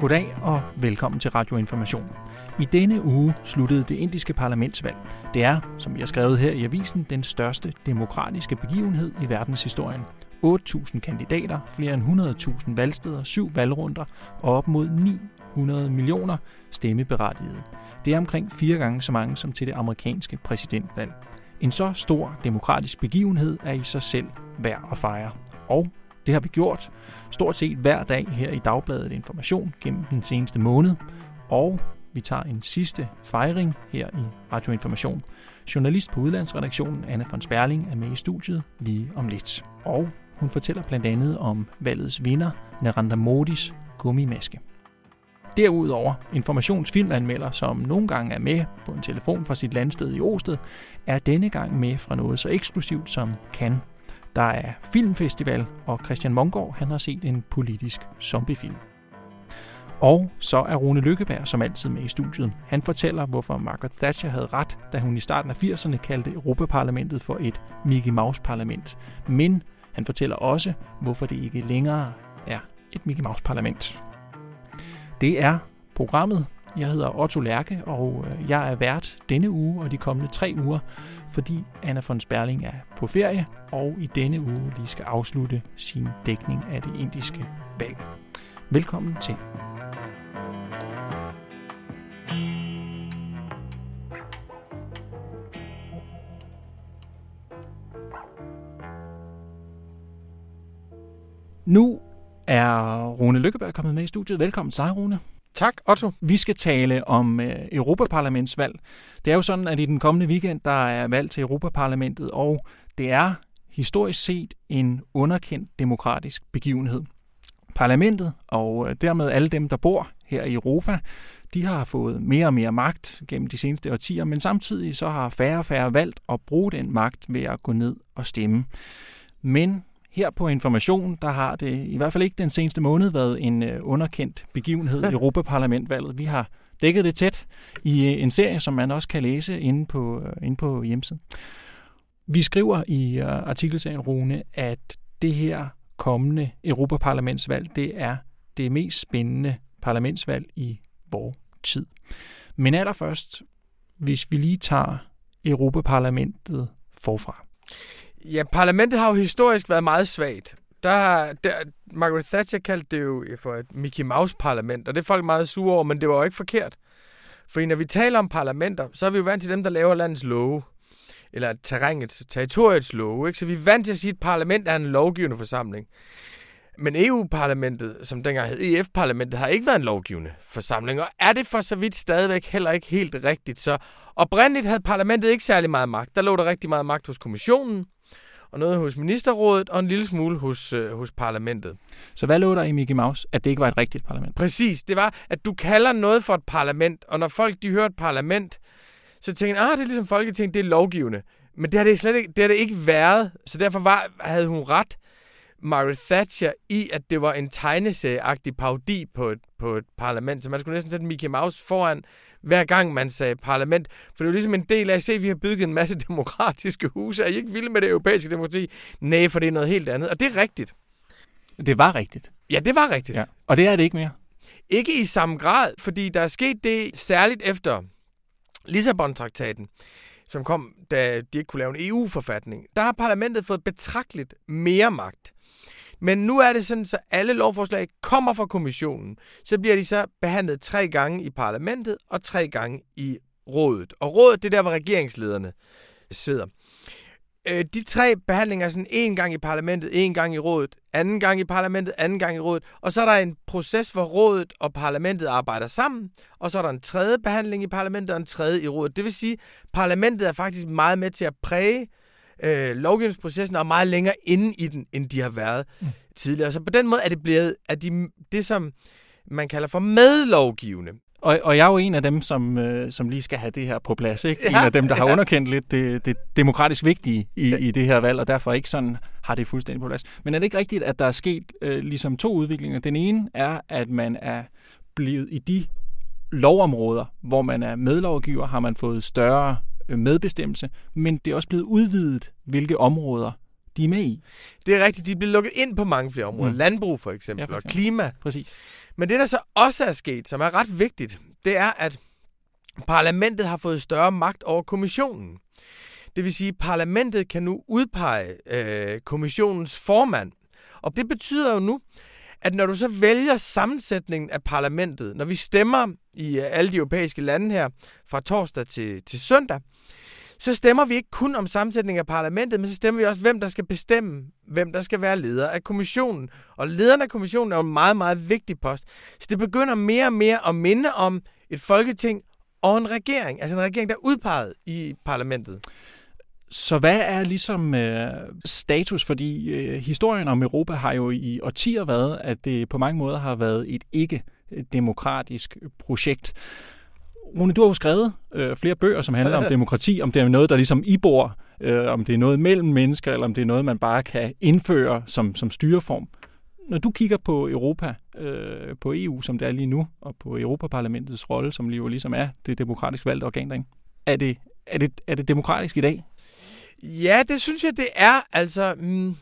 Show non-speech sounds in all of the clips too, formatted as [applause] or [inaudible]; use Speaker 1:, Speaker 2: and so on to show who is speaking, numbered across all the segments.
Speaker 1: Goddag og velkommen til Radio Information. I denne uge sluttede det indiske parlamentsvalg. Det er, som jeg har skrevet her i avisen, den største demokratiske begivenhed i verdenshistorien. 8.000 kandidater, flere end 100.000 valgsteder, syv valgrunder og op mod 900 millioner stemmeberettigede. Det er omkring fire gange så mange som til det amerikanske præsidentvalg. En så stor demokratisk begivenhed er i sig selv værd at fejre. Og det har vi gjort stort set hver dag her i Dagbladet Information gennem den seneste måned. Og vi tager en sidste fejring her i Radio Information. Journalist på udlandsredaktionen Anna von Sperling er med i studiet lige om lidt. Og hun fortæller blandt andet om valgets vinder, Narendra Modis gummimaske. Derudover informationsfilmanmelder, som nogle gange er med på en telefon fra sit landsted i Osted, er denne gang med fra noget så eksklusivt som Cannes. Der er filmfestival, og Christian Mongård han har set en politisk zombiefilm. Og så er Rune Lykkeberg som altid med i studiet. Han fortæller, hvorfor Margaret Thatcher havde ret, da hun i starten af 80'erne kaldte Europaparlamentet for et Mickey Mouse-parlament. Men han fortæller også, hvorfor det ikke længere er et Mickey Mouse-parlament. Det er programmet. Jeg hedder Otto Lærke, og øh, jeg er vært denne uge og de kommende tre uger, fordi Anna von Sperling er på ferie, og i denne uge lige skal afslutte sin dækning af det indiske valg. Velkommen til. Nu er Rune Lykkeberg kommet med i studiet. Velkommen til dig, Rune.
Speaker 2: Tak, Otto.
Speaker 1: Vi skal tale om øh, Europaparlamentsvalg. Det er jo sådan, at i den kommende weekend, der er valg til Europaparlamentet, og det er historisk set en underkendt demokratisk begivenhed. Parlamentet og øh, dermed alle dem, der bor her i Europa, de har fået mere og mere magt gennem de seneste årtier, men samtidig så har færre og færre valgt at bruge den magt ved at gå ned og stemme. Men her på Information, der har det i hvert fald ikke den seneste måned været en øh, underkendt begivenhed i [laughs] Europaparlamentvalget. Vi har dækket det tæt i øh, en serie, som man også kan læse inde på, øh, inde på hjemmesiden. Vi skriver i artikelserien, Rune, at det her kommende Europaparlamentsvalg, det er det mest spændende parlamentsvalg i vores tid. Men allerførst, hvis vi lige tager Europaparlamentet forfra.
Speaker 2: Ja, parlamentet har jo historisk været meget svagt. Der der, Margaret Thatcher kaldte det jo for et Mickey Mouse-parlament, og det er folk meget sure over, men det var jo ikke forkert. For når vi taler om parlamenter, så er vi jo vant til dem, der laver landets love, eller terrænets, territoriets love. Ikke? Så vi er vant til at sige, at et parlament er en lovgivende forsamling. Men EU-parlamentet, som dengang hed EF-parlamentet, har ikke været en lovgivende forsamling, og er det for så vidt stadigvæk heller ikke helt rigtigt. Så oprindeligt havde parlamentet ikke særlig meget magt. Der lå der rigtig meget magt hos kommissionen, og noget hos ministerrådet, og en lille smule hos, øh, hos parlamentet.
Speaker 1: Så hvad lå der i Mickey Mouse, at det ikke var et rigtigt parlament?
Speaker 2: Præcis, det var, at du kalder noget for et parlament, og når folk de hører et parlament, så tænker de, ah, det er ligesom Folketing, det er lovgivende. Men det har det slet ikke, det har det ikke været, så derfor var, havde hun ret, Margaret Thatcher, i at det var en tegneserieagtig parodi på et, på et parlament, så man skulle næsten sætte Mickey Mouse foran hver gang man sagde parlament. For det er jo ligesom en del af at se, at vi har bygget en masse [laughs] demokratiske huse. Er I ikke vilde med det europæiske demokrati? Nej, for det er noget helt andet. Og det er rigtigt.
Speaker 1: Det var rigtigt.
Speaker 2: Ja, det var rigtigt. Ja.
Speaker 1: Og det er det ikke mere.
Speaker 2: Ikke i samme grad, fordi der er sket det særligt efter Lissabon-traktaten, som kom, da de ikke kunne lave en EU-forfatning. Der har parlamentet fået betragteligt mere magt. Men nu er det sådan, så alle lovforslag kommer fra kommissionen. Så bliver de så behandlet tre gange i parlamentet og tre gange i rådet. Og rådet, det er der, hvor regeringslederne sidder. Øh, de tre behandlinger er sådan en gang i parlamentet, en gang i rådet, anden gang i parlamentet, anden gang i rådet. Og så er der en proces, hvor rådet og parlamentet arbejder sammen. Og så er der en tredje behandling i parlamentet og en tredje i rådet. Det vil sige, at parlamentet er faktisk meget med til at præge øh, lovgivningsprocessen er meget længere inde i den, end de har været mm. tidligere. Så på den måde er det blevet at de, det, som man kalder for medlovgivende.
Speaker 1: Og, og jeg er jo en af dem, som, øh, som lige skal have det her på plads. Ikke? Ja, en af dem, der har ja. underkendt lidt det, det demokratisk vigtige i, i det her valg, og derfor ikke sådan har det fuldstændig på plads. Men er det ikke rigtigt, at der er sket øh, ligesom to udviklinger? Den ene er, at man er blevet i de lovområder, hvor man er medlovgiver, har man fået større medbestemmelse, men det er også blevet udvidet, hvilke områder de er med i.
Speaker 2: Det er rigtigt, de bliver lukket ind på mange flere områder. Mm. Landbrug for eksempel,
Speaker 1: Ja, for
Speaker 2: og
Speaker 1: eksempel.
Speaker 2: klima.
Speaker 1: Præcis.
Speaker 2: Men det, der så også er sket, som er ret vigtigt, det er, at parlamentet har fået større magt over kommissionen. Det vil sige, at parlamentet kan nu udpege øh, kommissionens formand. Og det betyder jo nu, at når du så vælger sammensætningen af parlamentet, når vi stemmer i øh, alle de europæiske lande her fra torsdag til, til søndag, så stemmer vi ikke kun om sammensætningen af parlamentet, men så stemmer vi også, hvem der skal bestemme, hvem der skal være leder af kommissionen. Og lederen af kommissionen er jo en meget, meget vigtig post. Så det begynder mere og mere at minde om et folketing og en regering. Altså en regering, der er udpeget i parlamentet.
Speaker 1: Så hvad er ligesom øh, status? Fordi øh, historien om Europa har jo i årtier været, at det på mange måder har været et ikke-demokratisk projekt. Rune, du har jo skrevet øh, flere bøger, som handler om [laughs] demokrati, om det er noget, der ligesom ibor, øh, om det er noget mellem mennesker, eller om det er noget, man bare kan indføre som, som styreform. Når du kigger på Europa, øh, på EU, som det er lige nu, og på Europaparlamentets rolle, som jo ligesom er det demokratisk valgte organ derinde, er det, er det, er det demokratisk i dag?
Speaker 2: Ja, det synes jeg, det er. Altså, mm,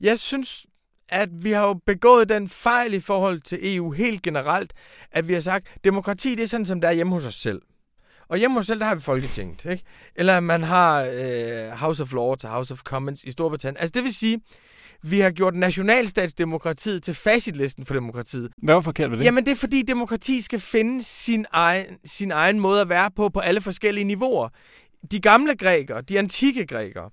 Speaker 2: jeg synes, at vi har jo begået den fejl i forhold til EU helt generelt, at vi har sagt, demokrati det er sådan, som det er hjemme hos os selv. Og hjemme hos os selv, der har vi Folketinget, ikke? Eller man har øh, House of Lords og House of Commons i Storbritannien. Altså det vil sige, vi har gjort nationalstatsdemokratiet til facitlisten for demokratiet.
Speaker 1: Hvad var forkert ved det?
Speaker 2: Jamen det er fordi demokrati skal finde sin egen, sin egen måde at være på på alle forskellige niveauer. De gamle grækere, de antikke grækere,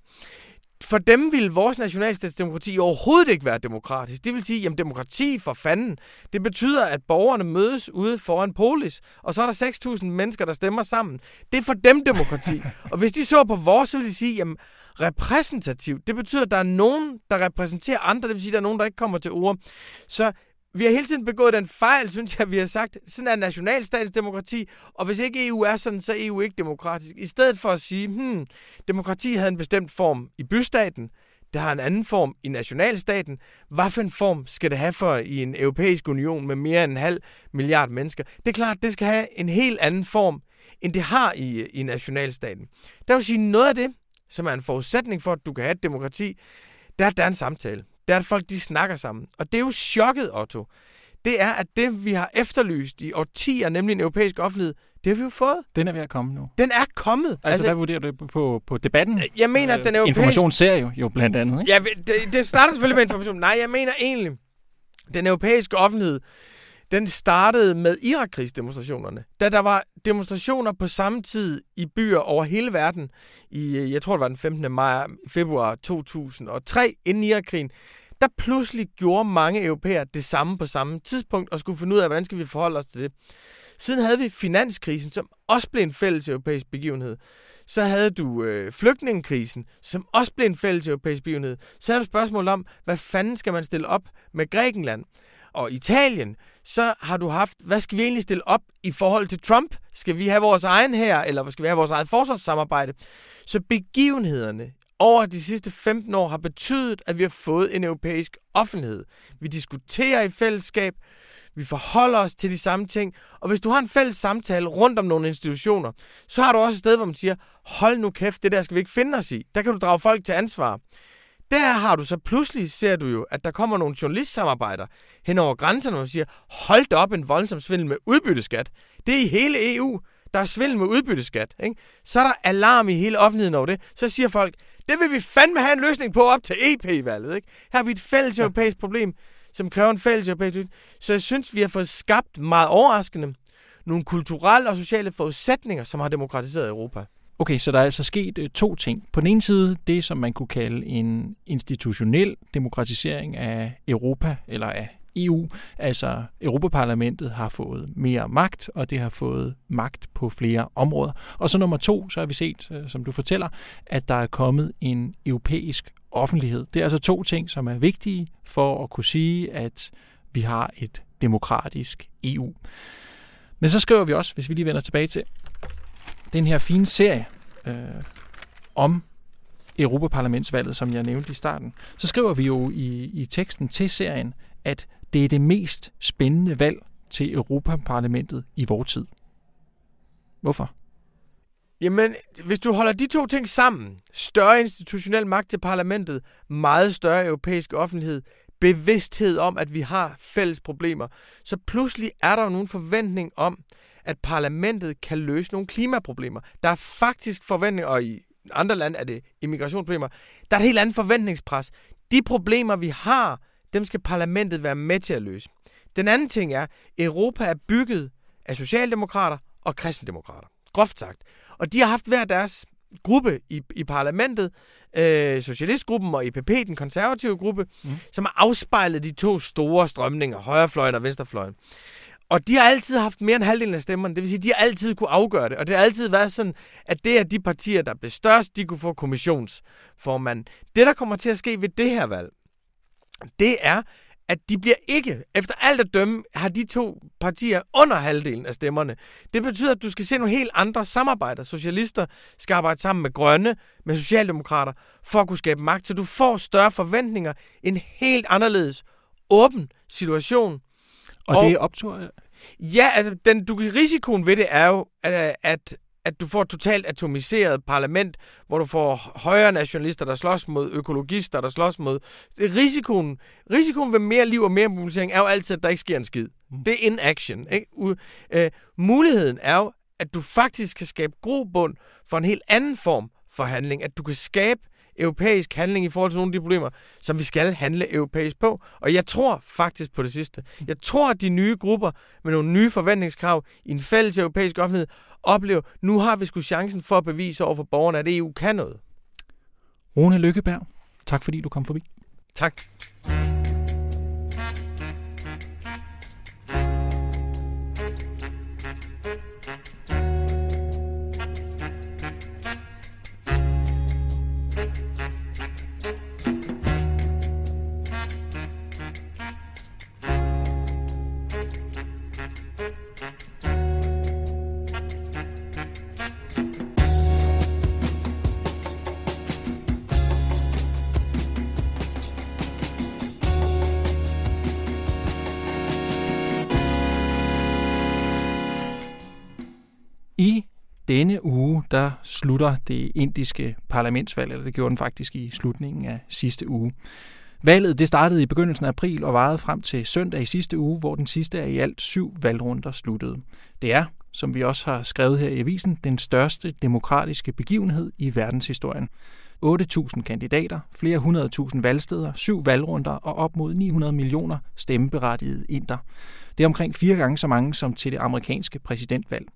Speaker 2: for dem ville vores nationalstatsdemokrati overhovedet ikke være demokratisk. Det vil sige, jamen demokrati for fanden, det betyder, at borgerne mødes ude foran polis, og så er der 6.000 mennesker, der stemmer sammen. Det er for dem demokrati. og hvis de så på vores, så ville de sige, jamen repræsentativt, det betyder, at der er nogen, der repræsenterer andre, det vil sige, at der er nogen, der ikke kommer til ord. Så vi har hele tiden begået den fejl, synes jeg, vi har sagt, sådan er nationalstatens demokrati, og hvis ikke EU er sådan, så er EU ikke demokratisk. I stedet for at sige, hmm, demokrati havde en bestemt form i bystaten, det har en anden form i nationalstaten. Hvad for en form skal det have for i en europæisk union med mere end en halv milliard mennesker? Det er klart, det skal have en helt anden form, end det har i, i nationalstaten. Der vil sige, noget af det, som er en forudsætning for, at du kan have et demokrati, det er, at der er en samtale. Det er, at folk de snakker sammen. Og det er jo chokket, Otto. Det er, at det, vi har efterlyst i årtier, nemlig en europæisk offentlighed, det har vi jo fået.
Speaker 1: Den er ved at komme nu.
Speaker 2: Den er kommet.
Speaker 1: Altså, altså hvad vurderer du på, på, debatten?
Speaker 2: Jeg mener, at den europæiske...
Speaker 1: Information ser jo, jo blandt andet, ikke?
Speaker 2: Ja, det, det starter selvfølgelig med information. Nej, jeg mener egentlig, den europæiske offentlighed, den startede med Irakkrigsdemonstrationerne. Da der var demonstrationer på samme tid i byer over hele verden, i, øh, jeg tror det var den 15. Maj, februar 2003, inden Irakkrigen, der pludselig gjorde mange europæer det samme på samme tidspunkt, og skulle finde ud af, hvordan skal vi forholde os til det. Siden havde vi finanskrisen, som også blev en fælles europæisk begivenhed. Så havde du øh, flygtningekrisen, som også blev en fælles europæisk begivenhed. Så havde du spørgsmål om, hvad fanden skal man stille op med Grækenland? Og Italien, så har du haft, hvad skal vi egentlig stille op i forhold til Trump? Skal vi have vores egen her, eller skal vi have vores eget forsvarssamarbejde? Så begivenhederne over de sidste 15 år har betydet, at vi har fået en europæisk offentlighed. Vi diskuterer i fællesskab, vi forholder os til de samme ting, og hvis du har en fælles samtale rundt om nogle institutioner, så har du også et sted, hvor man siger, hold nu kæft, det der skal vi ikke finde os i. Der kan du drage folk til ansvar. Der har du så pludselig, ser du jo, at der kommer nogle journalistsamarbejder hen over grænserne, man siger, hold da op en voldsom svindel med udbytteskat. Det er i hele EU, der er svindel med udbytteskat. Ikke? Så er der alarm i hele offentligheden over det. Så siger folk, det vil vi fandme have en løsning på op til EP-valget. Ikke? Her har vi et fælles europæisk problem, som kræver en fælles europæisk løsning. Så jeg synes, vi har fået skabt meget overraskende nogle kulturelle og sociale forudsætninger, som har demokratiseret Europa.
Speaker 1: Okay, så der er altså sket øh, to ting. På den ene side, det som man kunne kalde en institutionel demokratisering af Europa, eller af EU, altså Europaparlamentet har fået mere magt, og det har fået magt på flere områder. Og så nummer to, så har vi set, øh, som du fortæller, at der er kommet en europæisk offentlighed. Det er altså to ting, som er vigtige for at kunne sige, at vi har et demokratisk EU. Men så skriver vi også, hvis vi lige vender tilbage til den her fine serie øh, om Europaparlamentsvalget, som jeg nævnte i starten, så skriver vi jo i, i teksten til serien, at det er det mest spændende valg til Europaparlamentet i vores tid. Hvorfor?
Speaker 2: Jamen, hvis du holder de to ting sammen, større institutionel magt til parlamentet, meget større europæisk offentlighed, bevidsthed om, at vi har fælles problemer, så pludselig er der jo nogen forventning om, at parlamentet kan løse nogle klimaproblemer. Der er faktisk forventning, og i andre lande er det immigrationsproblemer, der er et helt andet forventningspres. De problemer, vi har, dem skal parlamentet være med til at løse. Den anden ting er, at Europa er bygget af socialdemokrater og kristendemokrater. Groft sagt. Og de har haft hver deres gruppe i, i parlamentet, øh, Socialistgruppen og EPP, den konservative gruppe, mm. som har afspejlet de to store strømninger, højrefløjen og venstrefløjen. Og de har altid haft mere end halvdelen af stemmerne. Det vil sige, at de har altid kunne afgøre det. Og det har altid været sådan, at det er de partier, der blev størst, de kunne få kommissionsformand. Det, der kommer til at ske ved det her valg, det er, at de bliver ikke, efter alt at dømme, har de to partier under halvdelen af stemmerne. Det betyder, at du skal se nogle helt andre samarbejder. Socialister skal arbejde sammen med grønne, med socialdemokrater, for at kunne skabe magt, så du får større forventninger. En helt anderledes åben situation.
Speaker 1: Og, og det er optur?
Speaker 2: Ja, altså, den, du, risikoen ved det er jo, at, at at du får et totalt atomiseret parlament, hvor du får højre nationalister, der slås mod økologister, der slås mod... Risikoen, risikoen ved mere liv og mere mobilisering er jo altid, at der ikke sker en skid. Mm. Det er inaction. Ikke? U- øh, muligheden er jo, at du faktisk kan skabe grobund for en helt anden form for handling. At du kan skabe europæisk handling i forhold til nogle af de problemer, som vi skal handle europæisk på. Og jeg tror faktisk på det sidste. Jeg tror, at de nye grupper med nogle nye forventningskrav i en fælles europæisk offentlighed oplever, nu har vi sgu chancen for at bevise over for borgerne, at EU kan noget.
Speaker 1: Rune Lykkeberg, tak fordi du kom forbi.
Speaker 2: Tak.
Speaker 1: I denne uge, der slutter det indiske parlamentsvalg, eller det gjorde den faktisk i slutningen af sidste uge. Valget det startede i begyndelsen af april og varede frem til søndag i sidste uge, hvor den sidste af i alt syv valgrunder sluttede. Det er, som vi også har skrevet her i avisen, den største demokratiske begivenhed i verdenshistorien. 8.000 kandidater, flere hundredtusind valgsteder, syv valgrunder og op mod 900 millioner stemmeberettigede inder. Det er omkring fire gange så mange som til det amerikanske præsidentvalg.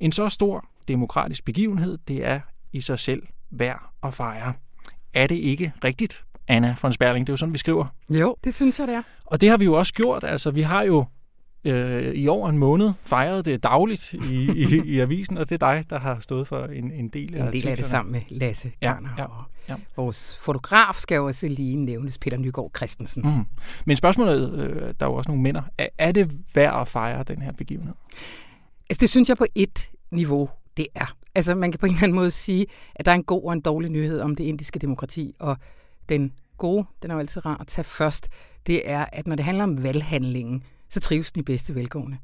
Speaker 1: En så stor demokratisk begivenhed, det er i sig selv værd at fejre. Er det ikke rigtigt, Anna von Sperling? Det er jo sådan, vi skriver.
Speaker 3: Jo, det synes jeg, det er.
Speaker 1: Og det har vi jo også gjort. Altså, vi har jo øh, i over en måned fejret det dagligt i, i, i avisen, og det er dig, der har stået for en, en del af
Speaker 3: En del af det sammen med Lasse Karner. Ja, ja, ja. Og vores fotograf skal jo også lige nævnes, Peter Nygaard Christensen. Mm.
Speaker 1: Men spørgsmålet, øh, der er jo også nogle minder. Er, er det værd at fejre den her begivenhed?
Speaker 3: Altså, det synes jeg på et niveau, det er. Altså, man kan på en eller anden måde sige, at der er en god og en dårlig nyhed om det indiske demokrati, og den gode, den er jo altid rar at tage først, det er, at når det handler om valghandlingen, så trives den i bedste velgående.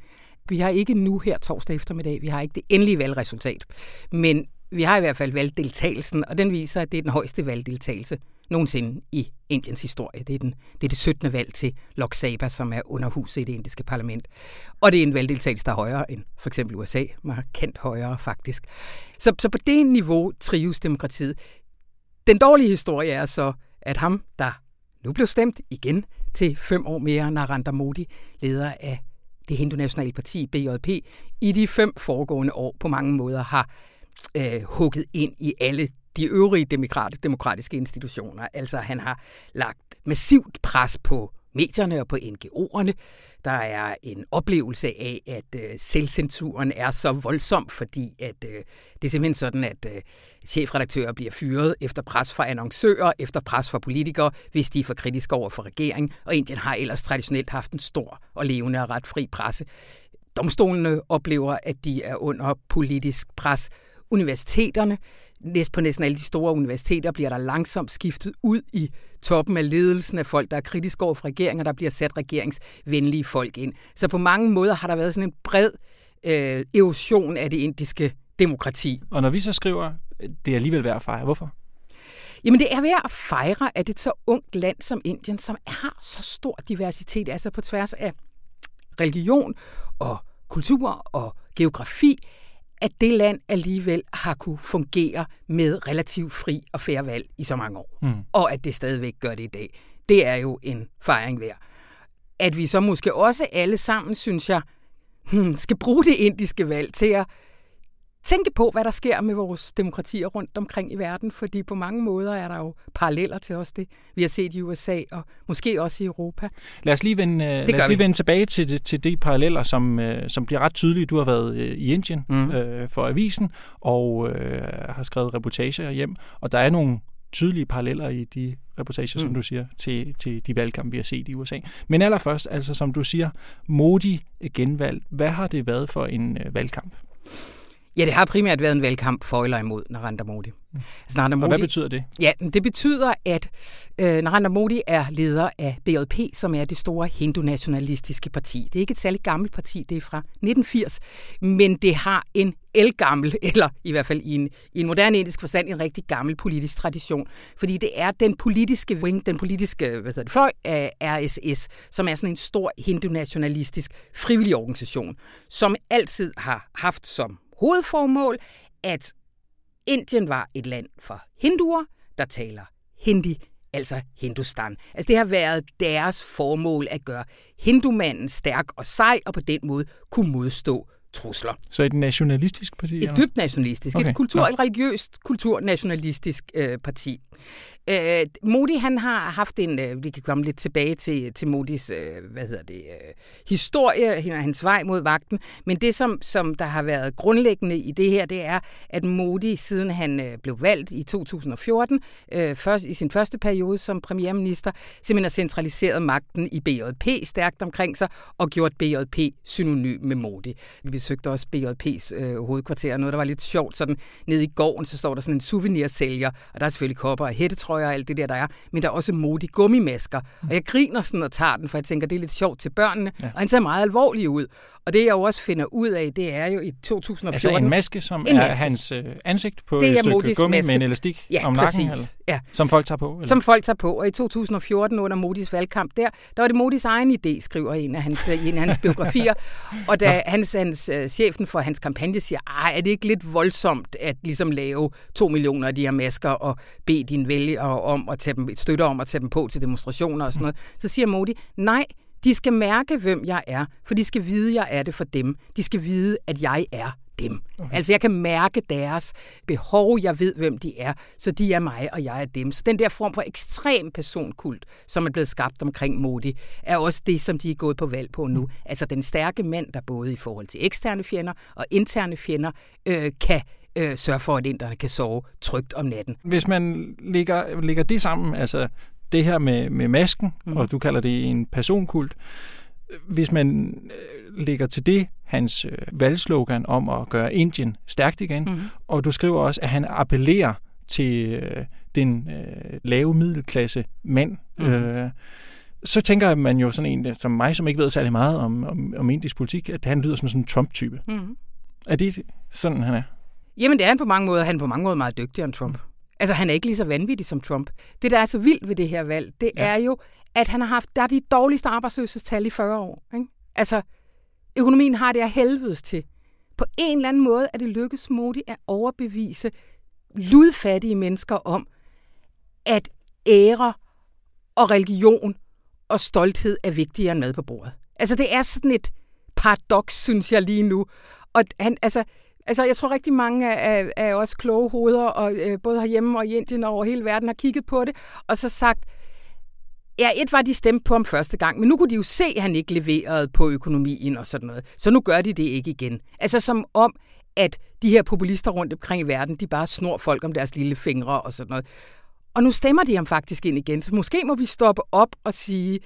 Speaker 3: Vi har ikke nu her torsdag eftermiddag, vi har ikke det endelige valgresultat, men vi har i hvert fald valgdeltagelsen, og den viser, at det er den højeste valgdeltagelse nogensinde i Indiens historie. Det er, den, det er det 17. valg til Lok Sabha, som er underhuset i det indiske parlament. Og det er en valgdeltagelse, der er højere end for eksempel USA, markant højere faktisk. Så, så på det niveau trives demokratiet. Den dårlige historie er så, at ham, der nu blev stemt igen til fem år mere, Narendra Modi, leder af det hindu-nationale parti BJP, i de fem foregående år på mange måder har øh, hugget ind i alle de øvrige demokratiske institutioner. Altså han har lagt massivt pres på medierne og på NGO'erne. Der er en oplevelse af, at øh, selvcensuren er så voldsom, fordi at øh, det er simpelthen sådan, at øh, chefredaktører bliver fyret efter pres fra annoncører, efter pres fra politikere, hvis de er for kritiske over for regeringen. Og Indien har ellers traditionelt haft en stor og levende og ret fri presse. Domstolene oplever, at de er under politisk pres. Universiteterne næst på næsten alle de store universiteter bliver der langsomt skiftet ud i toppen af ledelsen af folk, der er kritiske over for regeringen, og der bliver sat regeringsvenlige folk ind. Så på mange måder har der været sådan en bred øh, erosion af det indiske demokrati.
Speaker 1: Og når vi så skriver, det er alligevel værd at fejre, hvorfor?
Speaker 3: Jamen det er værd at fejre, at et så ungt land som Indien, som har så stor diversitet, altså på tværs af religion og kultur og geografi, at det land alligevel har kunne fungere med relativt fri og færre valg i så mange år. Mm. Og at det stadigvæk gør det i dag. Det er jo en fejring værd. At vi så måske også alle sammen, synes jeg, hmm, skal bruge det indiske valg til at tænke på, hvad der sker med vores demokratier rundt omkring i verden, fordi på mange måder er der jo paralleller til os det, vi har set i USA og måske også i Europa.
Speaker 1: Lad os lige vende, lad os lige vende tilbage til, det, til de paralleller, som, øh, som bliver ret tydelige. Du har været øh, i Indien mm. øh, for avisen og øh, har skrevet reportager hjem, og der er nogle tydelige paralleller i de reportager, mm. som du siger, til, til de valgkampe, vi har set i USA. Men allerførst, altså som du siger, Modi genvalg. Hvad har det været for en øh, valgkamp?
Speaker 3: Ja, det har primært været en valgkamp for eller imod Narendra Modi.
Speaker 1: Altså, Narendra Modi og hvad betyder det?
Speaker 3: Ja, det betyder, at øh, Narendra Modi er leder af BJP, som er det store hindu-nationalistiske parti. Det er ikke et særligt gammelt parti, det er fra 1980, men det har en elgammel, [laughs] eller i hvert fald i en, i en moderne indisk forstand, en rigtig gammel politisk tradition. Fordi det er den politiske wing, den politiske hvad hedder det, fløj af RSS, som er sådan en stor hindu-nationalistisk frivillig organisation, som altid har haft som hovedformål, at Indien var et land for hinduer, der taler hindi, altså Hindustan. Altså det har været deres formål at gøre hindumanden stærk og sej, og på den måde kunne modstå trusler.
Speaker 1: Så et nationalistisk parti?
Speaker 3: Et dybt nationalistisk. Okay. Et, kultur, et religiøst kulturnationalistisk øh, parti. Øh, Modi, han har haft en, øh, vi kan komme lidt tilbage til, til Modis, øh, hvad hedder det, øh, historie, hans vej mod vagten, men det, som, som der har været grundlæggende i det her, det er, at Modi, siden han øh, blev valgt i 2014, øh, først, i sin første periode som premierminister, simpelthen har centraliseret magten i BJP stærkt omkring sig, og gjort BJP synonym med Modi. Vi besøgte også BJP's øh, hovedkvarter, noget, der var lidt sjovt, sådan nede i gården, så står der sådan en souvenirsælger, og der er selvfølgelig kopper og hættetrøjer, hættetrøjer og alt det der, der er. Men der er også Modi gummimasker. Og jeg griner sådan og tager den, for jeg tænker, det er lidt sjovt til børnene. Ja. Og han ser meget alvorlig ud. Og det jeg jo også finder ud af, det er jo i 2014...
Speaker 1: Altså en maske, som en er maske. hans øh, ansigt på det et stykke gummi maske. med en elastik
Speaker 3: ja,
Speaker 1: om nakken? Eller?
Speaker 3: Ja.
Speaker 1: Som folk tager på? Eller?
Speaker 3: Som folk tager på. Og i 2014 under Modis valgkamp der, der var det Modis egen idé, skriver en af hans, øh, en af hans biografier. [laughs] og da hans, hans uh, chefen for hans kampagne siger, er det ikke lidt voldsomt at ligesom lave to millioner af de her masker og bede dine vælgere om at tage dem, støtte om at tage dem på til demonstrationer og sådan noget, så siger Modi, nej, de skal mærke, hvem jeg er, for de skal vide, at jeg er det for dem. De skal vide, at jeg er dem. Okay. Altså jeg kan mærke deres behov, jeg ved, hvem de er, så de er mig, og jeg er dem. Så den der form for ekstrem personkult, som er blevet skabt omkring Modi, er også det, som de er gået på valg på nu. Mm. Altså den stærke mand, der både i forhold til eksterne fjender og interne fjender, øh, kan øh, sørge for, at inderne kan sove trygt om natten.
Speaker 1: Hvis man lægger, lægger det sammen, altså det her med, med masken, mm. og du kalder det en personkult, hvis man øh, lægger til det hans øh, valgslogan om at gøre Indien stærkt igen, mm. og du skriver også, at han appellerer til øh, den øh, lave middelklasse mand, mm. øh, så tænker man jo sådan en som mig, som ikke ved særlig meget om, om, om indisk politik, at han lyder som sådan en Trump-type. Mm. Er det sådan, han er?
Speaker 3: Jamen, det er han på mange måder. Han er på mange måder meget dygtigere end Trump. Altså, han er ikke lige så vanvittig som Trump. Det, der er så vildt ved det her valg, det ja. er jo, at han har haft, der er de dårligste arbejdsløshedstal i 40 år. Ikke? Altså, økonomien har det af helvedes til. På en eller anden måde er det lykkedes Modi at overbevise ludfattige mennesker om, at ære og religion og stolthed er vigtigere end mad på bordet. Altså, det er sådan et paradoks, synes jeg lige nu. Og han, altså, Altså, jeg tror rigtig mange af, af os kloge hoveder, og øh, både herhjemme og i Indien og over hele verden, har kigget på det, og så sagt, ja, et var de stemte på ham første gang, men nu kunne de jo se, at han ikke leverede på økonomien og sådan noget. Så nu gør de det ikke igen. Altså som om, at de her populister rundt omkring i verden, de bare snor folk om deres lille fingre og sådan noget. Og nu stemmer de ham faktisk ind igen, så måske må vi stoppe op og sige,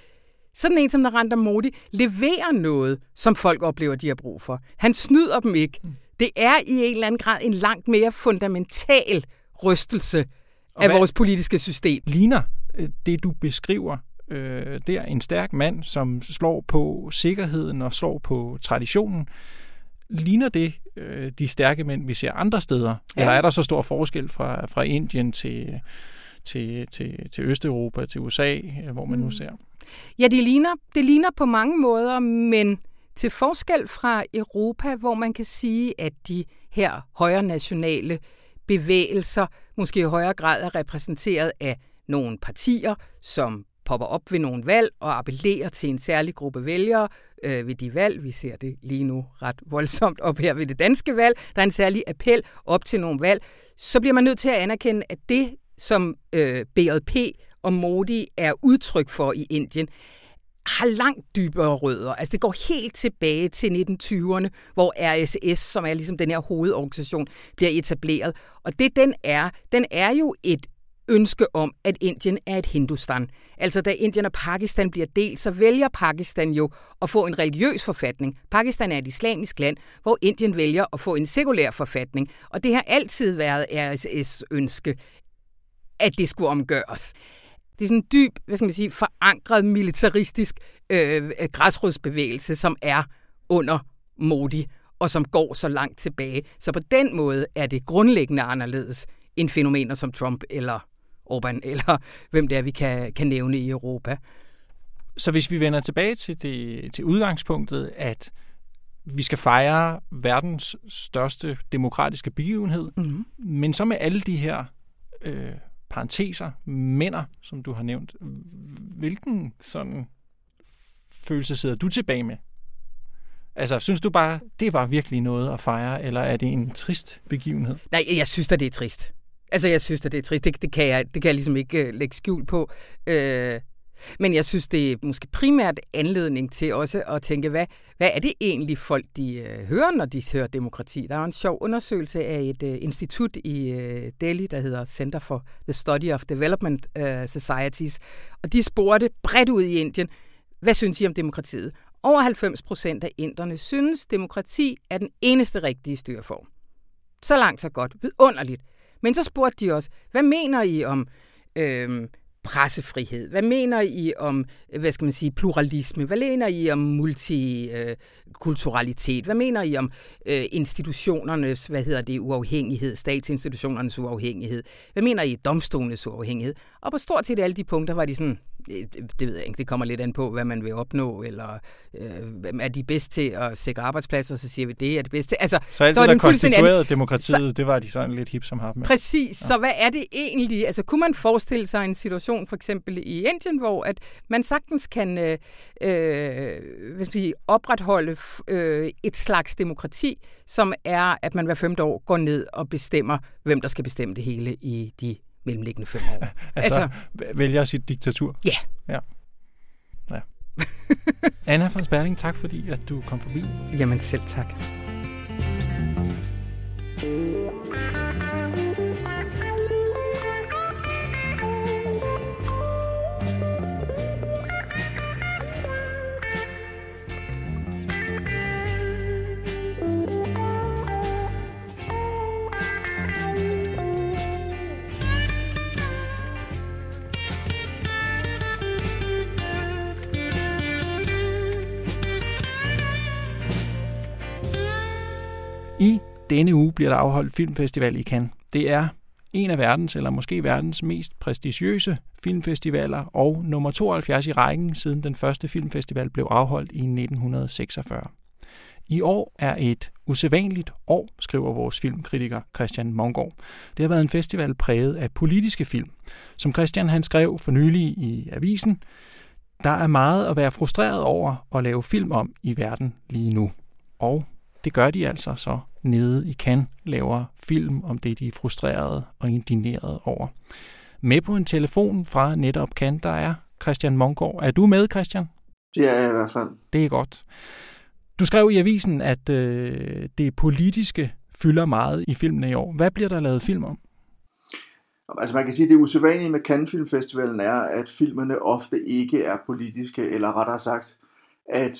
Speaker 3: sådan en som Narendra Modi leverer noget, som folk oplever, de har brug for. Han snyder dem ikke. Mm. Det er i en eller anden grad en langt mere fundamental rystelse og af vores politiske system.
Speaker 1: Ligner øh, det, du beskriver, øh, der en stærk mand, som slår på sikkerheden og slår på traditionen, Ligner det øh, de stærke mænd, vi ser andre steder? Ja. Eller er der så stor forskel fra, fra Indien til, til, til, til Østeuropa, til USA, hvor man nu mm. ser?
Speaker 3: Ja, det ligner, det ligner på mange måder, men til forskel fra Europa, hvor man kan sige, at de her højre nationale bevægelser måske i højere grad er repræsenteret af nogle partier, som popper op ved nogle valg og appellerer til en særlig gruppe vælgere øh, ved de valg. Vi ser det lige nu ret voldsomt op her ved det danske valg. Der er en særlig appel op til nogle valg. Så bliver man nødt til at anerkende, at det, som øh, BJP og Modi er udtryk for i Indien, har langt dybere rødder. Altså det går helt tilbage til 1920'erne, hvor RSS, som er ligesom den her hovedorganisation, bliver etableret. Og det den er, den er jo et ønske om, at Indien er et Hindustan. Altså da Indien og Pakistan bliver delt, så vælger Pakistan jo at få en religiøs forfatning. Pakistan er et islamisk land, hvor Indien vælger at få en sekulær forfatning. Og det har altid været RSS ønske, at det skulle omgøres. Det er sådan en dyb, hvad skal man sige, forankret militaristisk øh, græsrodsbevægelse, som er under Modi, og som går så langt tilbage. Så på den måde er det grundlæggende anderledes end fænomener som Trump eller Orbán, [laughs] eller hvem det er, vi kan, kan nævne i Europa.
Speaker 1: Så hvis vi vender tilbage til, det, til udgangspunktet, at vi skal fejre verdens største demokratiske begivenhed, mm-hmm. men så med alle de her øh, parenteser, mænder, som du har nævnt, hvilken sådan følelse sidder du tilbage med? Altså, synes du bare, det var virkelig noget at fejre, eller er det en trist begivenhed?
Speaker 3: Nej, jeg synes at det er trist. Altså, jeg synes at det er trist. Det, det, kan, jeg, det kan jeg ligesom ikke uh, lægge skjul på. Uh, men jeg synes, det er måske primært anledning til også at tænke, hvad, hvad er det egentlig folk, de øh, hører, når de hører demokrati? Der er en sjov undersøgelse af et øh, institut i øh, Delhi, der hedder Center for the Study of Development øh, Societies, og de spurgte bredt ud i Indien, hvad synes I om demokratiet? Over 90 procent af inderne synes, demokrati er den eneste rigtige styreform. Så langt, så godt. Vidunderligt. Men så spurgte de også, hvad mener I om øh, pressefrihed? Hvad mener I om, hvad skal man sige, pluralisme? Hvad mener I om multikulturalitet? Hvad mener I om øh, institutionernes, hvad hedder det, uafhængighed, statsinstitutionernes uafhængighed? Hvad mener I domstolenes uafhængighed? Og på stort set alle de punkter var de sådan, det ved jeg ikke, det kommer lidt an på, hvad man vil opnå, eller øh, er de bedst til at sikre arbejdspladser, så siger vi, det er det bedste. Altså,
Speaker 1: så alt så det, der konstituerede demokratiet, så, det var de sådan lidt hip som har med.
Speaker 3: Præcis, ja. så hvad er det egentlig? Altså, kunne man forestille sig en situation, for eksempel i Indien, hvor at man sagtens kan øh, øh, hvis vi opretholde øh, et slags demokrati, som er, at man hver femte år går ned og bestemmer, hvem der skal bestemme det hele i de mellemliggende fem [laughs] år.
Speaker 1: altså, altså vælger sit diktatur?
Speaker 3: Ja.
Speaker 1: Ja. ja. [laughs] Anna von Sperling, tak fordi at du kom forbi.
Speaker 3: Jamen selv tak.
Speaker 1: I denne uge bliver der afholdt filmfestival i Cannes. Det er en af verdens, eller måske verdens mest prestigiøse filmfestivaler, og nummer 72 i rækken, siden den første filmfestival blev afholdt i 1946. I år er et usædvanligt år, skriver vores filmkritiker Christian Mongård. Det har været en festival præget af politiske film. Som Christian han skrev for nylig i avisen, der er meget at være frustreret over at lave film om i verden lige nu. Og det gør de altså så nede i Cannes, laver film om det, de er frustrerede og indigneret over. Med på en telefon fra netop Cannes, der er Christian Mongård. Er du med, Christian?
Speaker 4: Det er jeg i hvert fald.
Speaker 1: Det er godt. Du skrev i avisen, at øh, det politiske fylder meget i filmene i år. Hvad bliver der lavet film om?
Speaker 4: Altså man kan sige, at det usædvanlige med Cannes Filmfestivalen er, at filmene ofte ikke er politiske, eller rettere sagt, at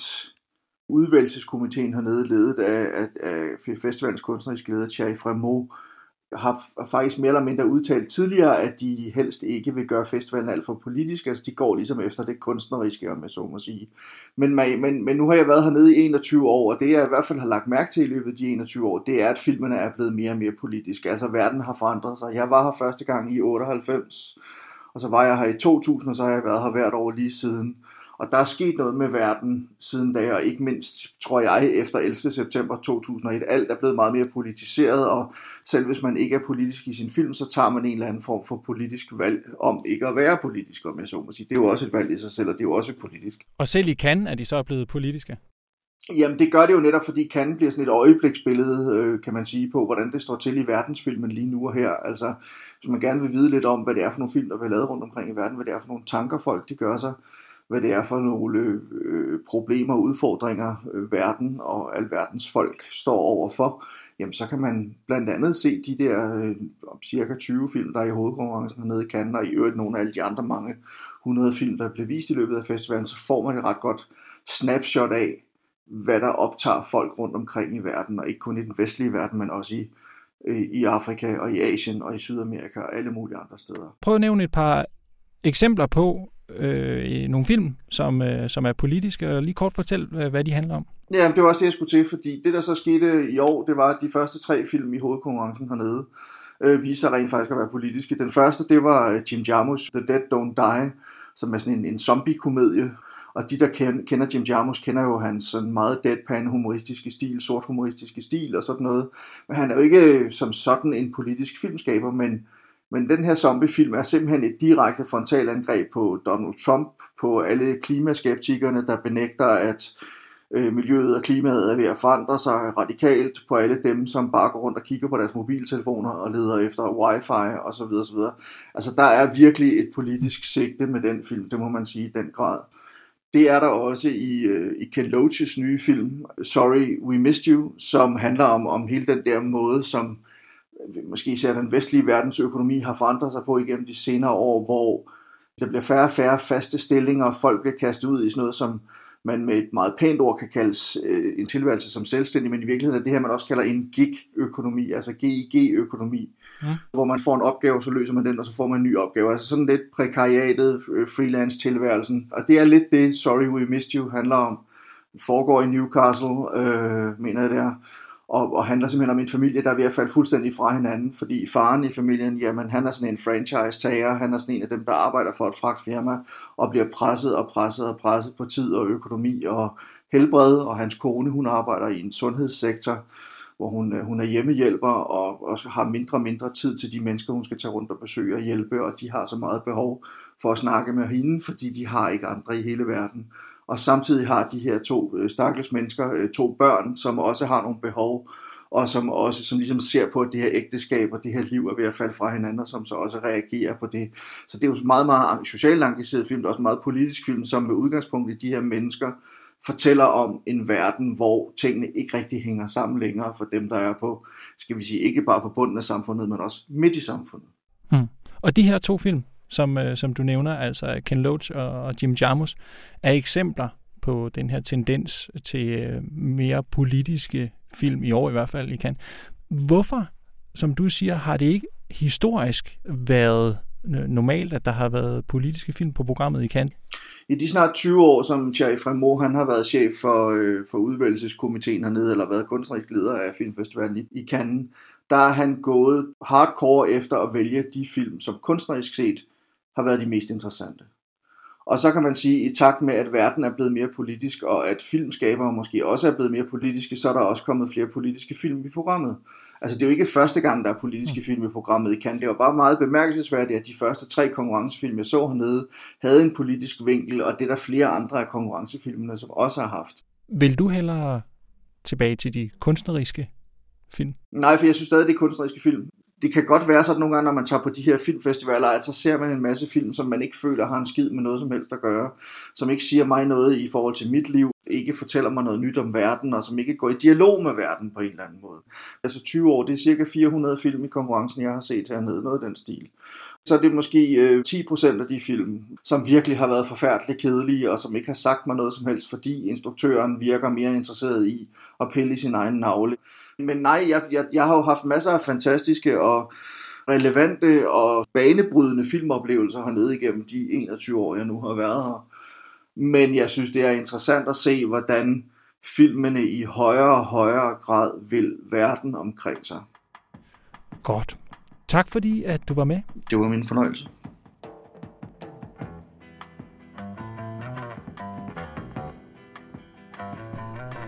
Speaker 4: udvalgelseskomiteen hernede, ledet af, af, af festivalens kunstneriske leder, Thierry Fremont, har faktisk mere eller mindre udtalt tidligere, at de helst ikke vil gøre festivalen alt for politisk. Altså, de går ligesom efter det kunstneriske, om jeg så må sige. Men, men, men nu har jeg været hernede i 21 år, og det jeg i hvert fald har lagt mærke til i løbet af de 21 år, det er, at filmene er blevet mere og mere politiske. Altså, verden har forandret sig. Jeg var her første gang i 98, og så var jeg her i 2000, og så har jeg været her hvert år lige siden. Og der er sket noget med verden siden da, og ikke mindst, tror jeg, efter 11. september 2001. Alt er blevet meget mere politiseret, og selv hvis man ikke er politisk i sin film, så tager man en eller anden form for politisk valg om ikke at være politisk, om jeg så må sige. Det er jo også et valg i sig selv, og det er jo også politisk.
Speaker 1: Og selv i Cannes er de så blevet politiske?
Speaker 4: Jamen det gør det jo netop, fordi Cannes bliver sådan et øjebliksbillede, øh, kan man sige, på hvordan det står til i verdensfilmen lige nu og her. Altså, hvis man gerne vil vide lidt om, hvad det er for nogle film, der bliver lavet rundt omkring i verden, hvad det er for nogle tanker folk, de gør sig, hvad det er for nogle øh, problemer og udfordringer øh, verden og alverdens folk står overfor, jamen så kan man blandt andet se de der øh, cirka 20 film, der er i hovedkonkurrencen nede i Cannes, og i øvrigt nogle af alle de andre mange 100 film, der bliver vist i løbet af festivalen, så får man et ret godt snapshot af, hvad der optager folk rundt omkring i verden, og ikke kun i den vestlige verden, men også i, øh, i Afrika og i Asien og i Sydamerika og alle mulige andre steder.
Speaker 1: Prøv at nævne et par eksempler på, øh, nogle film, som, øh, som er politiske, og lige kort fortæl, øh, hvad de handler om.
Speaker 4: Ja, det var også det, jeg skulle til, fordi det, der så skete i år, det var, at de første tre film i hovedkonkurrencen hernede øh, viste sig rent faktisk at være politiske. Den første, det var øh, Jim Jarmus' The Dead Don't Die, som er sådan en, en zombie-komedie, og de, der kender Jim Jarmus, kender jo hans sådan meget deadpan humoristiske stil, sort humoristiske stil og sådan noget. Men han er jo ikke øh, som sådan en politisk filmskaber, men men den her zombiefilm er simpelthen et direkte frontalangreb på Donald Trump, på alle klimaskeptikerne, der benægter, at øh, miljøet og klimaet er ved at forandre sig radikalt, på alle dem, som bare går rundt og kigger på deres mobiltelefoner og leder efter wifi osv. osv. Altså der er virkelig et politisk sigte med den film, det må man sige i den grad. Det er der også i, øh, i Ken Loaches nye film, Sorry We Missed You, som handler om, om hele den der måde, som måske især den vestlige verdens økonomi har forandret sig på igennem de senere år, hvor der bliver færre og færre faste stillinger, og folk bliver kastet ud i sådan noget, som man med et meget pænt ord kan kalde øh, en tilværelse som selvstændig, men i virkeligheden er det her, man også kalder en gig-økonomi, altså GIG-økonomi, ja. hvor man får en opgave, så løser man den, og så får man en ny opgave. Altså sådan lidt prekariatet, øh, freelance-tilværelsen. Og det er lidt det, Sorry We Missed You handler om. Det foregår i Newcastle, øh, mener jeg det er og, og handler simpelthen om en familie, der er ved at falde fuldstændig fra hinanden, fordi faren i familien, jamen han er sådan en franchise-tager, han er sådan en af dem, der arbejder for et fragtfirma, og bliver presset og presset og presset på tid og økonomi og helbred, og hans kone, hun arbejder i en sundhedssektor, hvor hun, øh, hun er hjemmehjælper og, og har mindre og mindre tid til de mennesker, hun skal tage rundt og besøge og hjælpe, og de har så meget behov for at snakke med hende, fordi de har ikke andre i hele verden og samtidig har de her to øh, stakkels mennesker øh, to børn, som også har nogle behov, og som også som ligesom ser på, at det her ægteskab og det her liv er ved at falde fra hinanden, og som så også reagerer på det. Så det er jo meget, meget socialt engageret film, det er også en meget politisk film, som med udgangspunkt i de her mennesker fortæller om en verden, hvor tingene ikke rigtig hænger sammen længere for dem, der er på, skal vi sige, ikke bare på bunden af samfundet, men også midt i samfundet.
Speaker 1: Hmm. Og de her to film, som, øh, som du nævner, altså Ken Loach og, og Jim Jarmus, er eksempler på den her tendens til øh, mere politiske film, i år i hvert fald, i kan. Hvorfor, som du siger, har det ikke historisk været normalt, at der har været politiske film på programmet i Cannes?
Speaker 4: I de snart 20 år, som Thierry Fremont han har været chef for, øh, for udvælgelseskomiteen hernede, eller været kunstnerisk leder af filmfestivalen i, i Cannes, der har han gået hardcore efter at vælge de film, som kunstnerisk set har været de mest interessante. Og så kan man sige, at i takt med, at verden er blevet mere politisk, og at filmskabere måske også er blevet mere politiske, så er der også kommet flere politiske film i programmet. Altså det er jo ikke første gang, der er politiske film i programmet i Cannes. Det var bare meget bemærkelsesværdigt, at de første tre konkurrencefilm, jeg så hernede, havde en politisk vinkel, og det er der flere andre af konkurrencefilmene, som også har haft.
Speaker 1: Vil du hellere tilbage til de kunstneriske film?
Speaker 4: Nej, for jeg synes stadig, det er kunstneriske film det kan godt være sådan nogle gange, når man tager på de her filmfestivaler, at så ser man en masse film, som man ikke føler har en skid med noget som helst at gøre, som ikke siger mig noget i forhold til mit liv, ikke fortæller mig noget nyt om verden, og som ikke går i dialog med verden på en eller anden måde. Altså 20 år, det er cirka 400 film i konkurrencen, jeg har set hernede, noget af den stil. Så er det måske øh, 10% af de film, som virkelig har været forfærdeligt kedelige, og som ikke har sagt mig noget som helst, fordi instruktøren virker mere interesseret i at pille i sin egen navle. Men nej, jeg, jeg, jeg har jo haft masser af fantastiske og relevante og banebrydende filmoplevelser hernede igennem de 21 år, jeg nu har været her. Men jeg synes, det er interessant at se, hvordan filmene i højere og højere grad vil verden omkring sig.
Speaker 1: Godt. Tak fordi, at du var med.
Speaker 4: Det var min fornøjelse.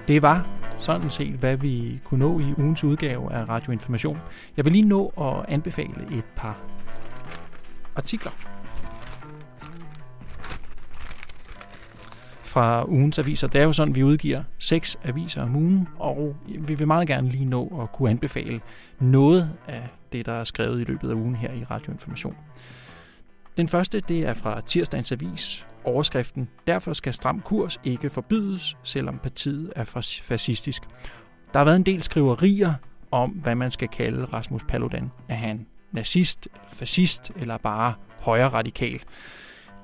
Speaker 1: Det var sådan set, hvad vi kunne nå i ugens udgave af Radioinformation. Jeg vil lige nå at anbefale et par artikler fra ugens aviser. Det er jo sådan, vi udgiver seks aviser om ugen, og vi vil meget gerne lige nå at kunne anbefale noget af det, der er skrevet i løbet af ugen her i Radioinformation. Den første, det er fra tirsdagens avis, overskriften Derfor skal stram kurs ikke forbydes, selvom partiet er fascistisk. Der har været en del skriverier om, hvad man skal kalde Rasmus Paludan. Er han nazist, fascist eller bare højre radikal?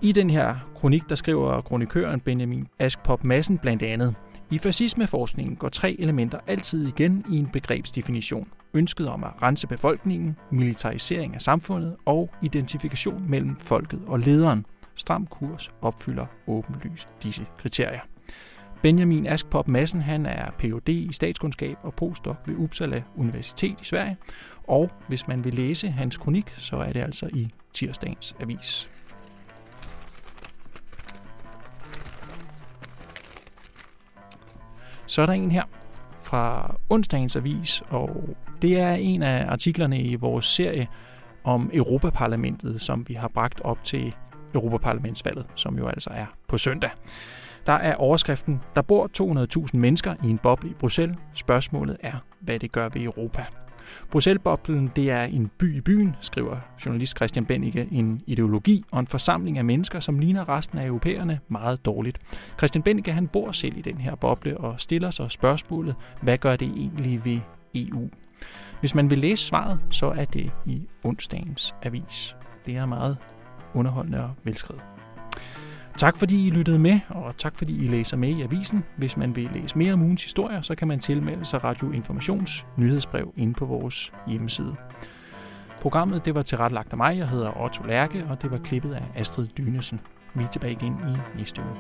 Speaker 1: I den her kronik, der skriver kronikøren Benjamin Askpop Madsen blandt andet, i fascismeforskningen går tre elementer altid igen i en begrebsdefinition. Ønsket om at rense befolkningen, militarisering af samfundet og identifikation mellem folket og lederen. Stram kurs opfylder åbenlyst disse kriterier. Benjamin Askpop Madsen han er Ph.D. i statskundskab og postdoc ved Uppsala Universitet i Sverige. Og hvis man vil læse hans kronik, så er det altså i tirsdagens avis. Så er der en her fra onsdagens avis, og det er en af artiklerne i vores serie om Europaparlamentet, som vi har bragt op til Europaparlamentsvalget, som jo altså er på søndag. Der er overskriften, der bor 200.000 mennesker i en boble i Bruxelles. Spørgsmålet er, hvad det gør ved Europa. Bruxelles-boblen det er en by i byen, skriver journalist Christian Bennicke, en ideologi og en forsamling af mennesker, som ligner resten af europæerne meget dårligt. Christian Bennicke, han bor selv i den her boble og stiller sig spørgsmålet, hvad gør det egentlig ved EU? Hvis man vil læse svaret, så er det i onsdagens avis. Det er meget underholdende og velskrevet. Tak fordi I lyttede med, og tak fordi I læser med i avisen. Hvis man vil læse mere om ugens historier, så kan man tilmelde sig Radio Informations nyhedsbrev inde på vores hjemmeside. Programmet det var tilrettelagt af mig, jeg hedder Otto Lærke, og det var klippet af Astrid Dynesen. Vi er tilbage igen i næste uge.